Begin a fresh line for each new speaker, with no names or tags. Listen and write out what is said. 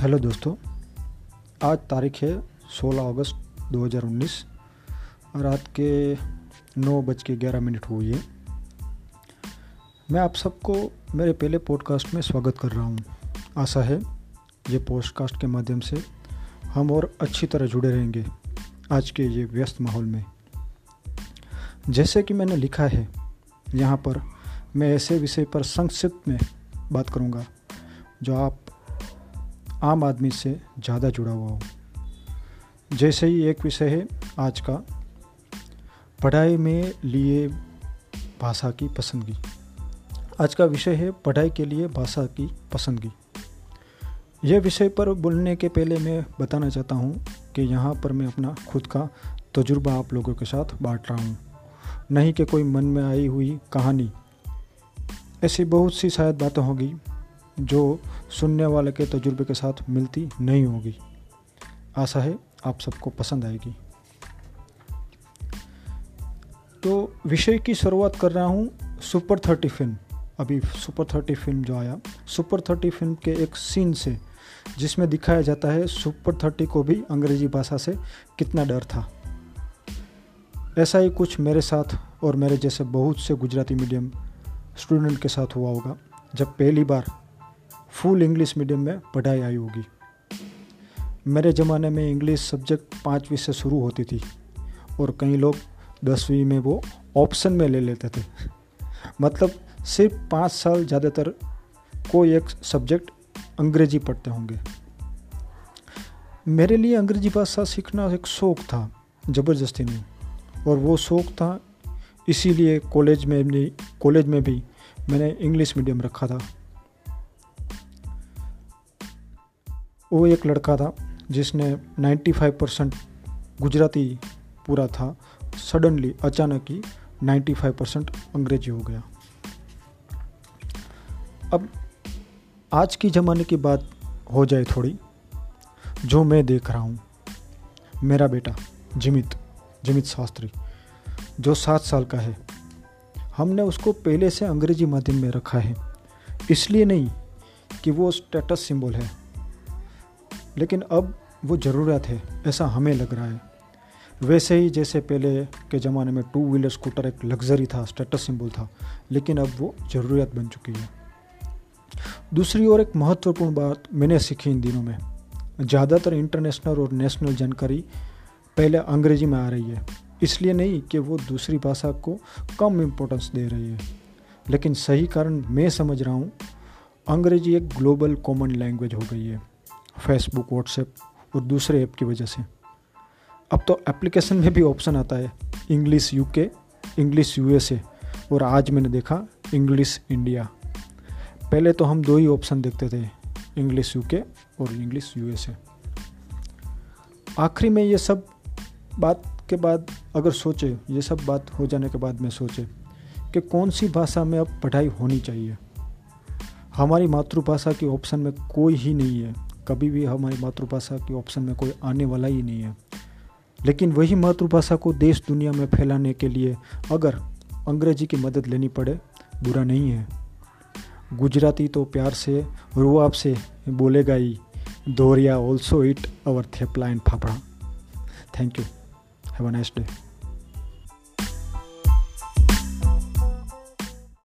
Hello दोस्तों, आज तारीख है 16 अगस्त 2019 रात के नौ बज के ग्यारह मिनट हुई है मैं आप सबको मेरे पहले पॉडकास्ट में स्वागत कर रहा हूँ। आशा है ये पॉडकास्ट के माध्यम से हम और अच्छी तरह जुड़े रहेंगे आज के ये व्यस्त माहौल में। जैसे कि मैंने लिखा है, यहाँ पर मैं ऐसे विषय पर संक्षिप्त में बात करूँगा, जो आप आम आदमी से ज़्यादा जुड़ा हुआ हो। जैसे ही एक विषय है आज का, पढ़ाई में लिए भाषा की पसंदगी। आज का विषय है पढ़ाई के लिए भाषा की पसंदगी। यह विषय पर बोलने के पहले मैं बताना चाहता हूँ कि यहाँ पर मैं अपना खुद का तजुर्बा आप लोगों के साथ बांट रहा हूँ। नहीं कि कोई मन में आई हुई कहानी। ऐसी बहुत सी शायद बातें होगी जो सुनने वाले के तजुर्बे के साथ मिलती नहीं होगी। आशा है आप सबको पसंद आएगी। तो विषय की शुरुआत कर रहा हूँ सुपर थर्टी फ़िल्म अभी सुपर थर्टी फ़िल्म जो आया सुपर थर्टी फ़िल्म के एक सीन से, जिसमें दिखाया जाता है सुपर थर्टी को भी अंग्रेज़ी भाषा से कितना डर था। ऐसा ही कुछ मेरे साथ और मेरे जैसे बहुत से गुजराती मीडियम स्टूडेंट के साथ हुआ होगा। जब पहली बार फुल इंग्लिश मीडियम में पढ़ाई आई होगी। मेरे ज़माने में इंग्लिश सब्जेक्ट पाँचवीं से शुरू होती थी और कई लोग दसवीं में वो ऑप्शन में ले लेते थे। मतलब सिर्फ़ पाँच साल ज़्यादातर कोई एक सब्जेक्ट अंग्रेज़ी पढ़ते होंगे। मेरे लिए अंग्रेज़ी भाषा सीखना एक शौक़ था, ज़बरदस्ती नहीं, और वो शौक़ था, इसीलिए कॉलेज में भी, कॉलेज में भी मैंने इंग्लिश मीडियम रखा था। वो एक लड़का था जिसने 95 परसेंट गुजराती पूरा था। सडनली अचानक ही 95 परसेंट अंग्रेज़ी हो गया। अब आज की ज़माने की बात हो जाए थोड़ी, जो मैं देख रहा हूँ। मेरा बेटा, जिमित जिमित शास्त्री, जो सात साल का है। हमने उसको पहले से अंग्रेज़ी माध्यम में रखा है। इसलिए नहीं कि वो स्टेटस सिंबल है। लेकिन अब वो ज़रूरत है, ऐसा हमें लग रहा है। वैसे ही जैसे पहले के ज़माने में टू व्हीलर स्कूटर एक लग्जरी था स्टेटस सिंबल था, लेकिन अब वो ज़रूरत बन चुकी है। दूसरी ओर एक महत्वपूर्ण बात मैंने सीखी इन दिनों में। ज़्यादातर इंटरनेशनल और नेशनल जानकारी पहले अंग्रेज़ी में आ रही है, इसलिए नहीं कि वो दूसरी भाषा को कम इम्पोर्टेंस दे रही है। लेकिन सही कारण मैं समझ रहा हूँ, अंग्रेज़ी एक ग्लोबल कॉमन लैंग्वेज हो गई है। फेसबुक व्हाट्सएप और दूसरे ऐप की वजह से। अब तो एप्लीकेशन में भी ऑप्शन आता है इंग्लिश यूके इंग्लिश यूएसए और आज मैंने देखा इंग्लिश इंडिया पहले तो हम दो ही ऑप्शन देखते थे इंग्लिश यूके और इंग्लिश यूएसए आखिरी में ये सब बात के बाद अगर सोचे, ये सब बात हो जाने के बाद में सोचे कि कौन सी भाषा में अब पढ़ाई होनी चाहिए। हमारी मातृभाषा की ऑप्शन में कोई ही नहीं है। कभी भी हमारी मातृभाषा के ऑप्शन में कोई आने वाला ही नहीं है। लेकिन वही मातृभाषा को देश दुनिया में फैलाने के लिए अगर अंग्रेज़ी की मदद लेनी पड़े, बुरा नहीं है। गुजराती तो प्यार से रुआब से बोलेगा ही दोरिया also it our thepla and fafda. Thank you have a nice day